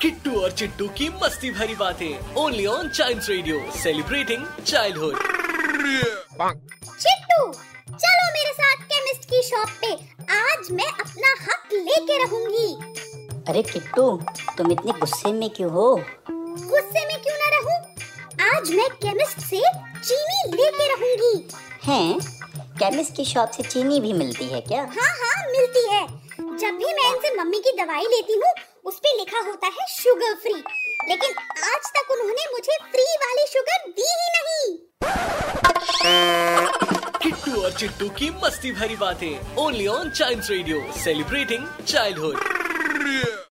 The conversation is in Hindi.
Kittu और चिट्टू की मस्ती भरी बातें only on Child Radio celebrating childhood Chittu चलो मेरे साथ केमिस्ट की शॉप पे आज मैं अपना हक लेके रहूँगी। अरे किट्टू तुम इतने गुस्से में क्यों हो? गुस्से में क्यों ना रहूँ? आज मैं केमिस्ट से चीनी लेके रहूँगी। हैं? केमिस्ट की शॉप से चीनी भी मिलती है क्या? हाँ हाँ मिलती है। जब भी मैं इनसे मम्मी की दवाई लेती हूँ उस पे लिखा होता है शुगर फ्री लेकिन आज तक उन्होंने मुझे फ्री वाली शुगर दी ही नहीं। किट्टू और चिट्टू की मस्ती भरी बातें। Only on Child Radio celebrating childhood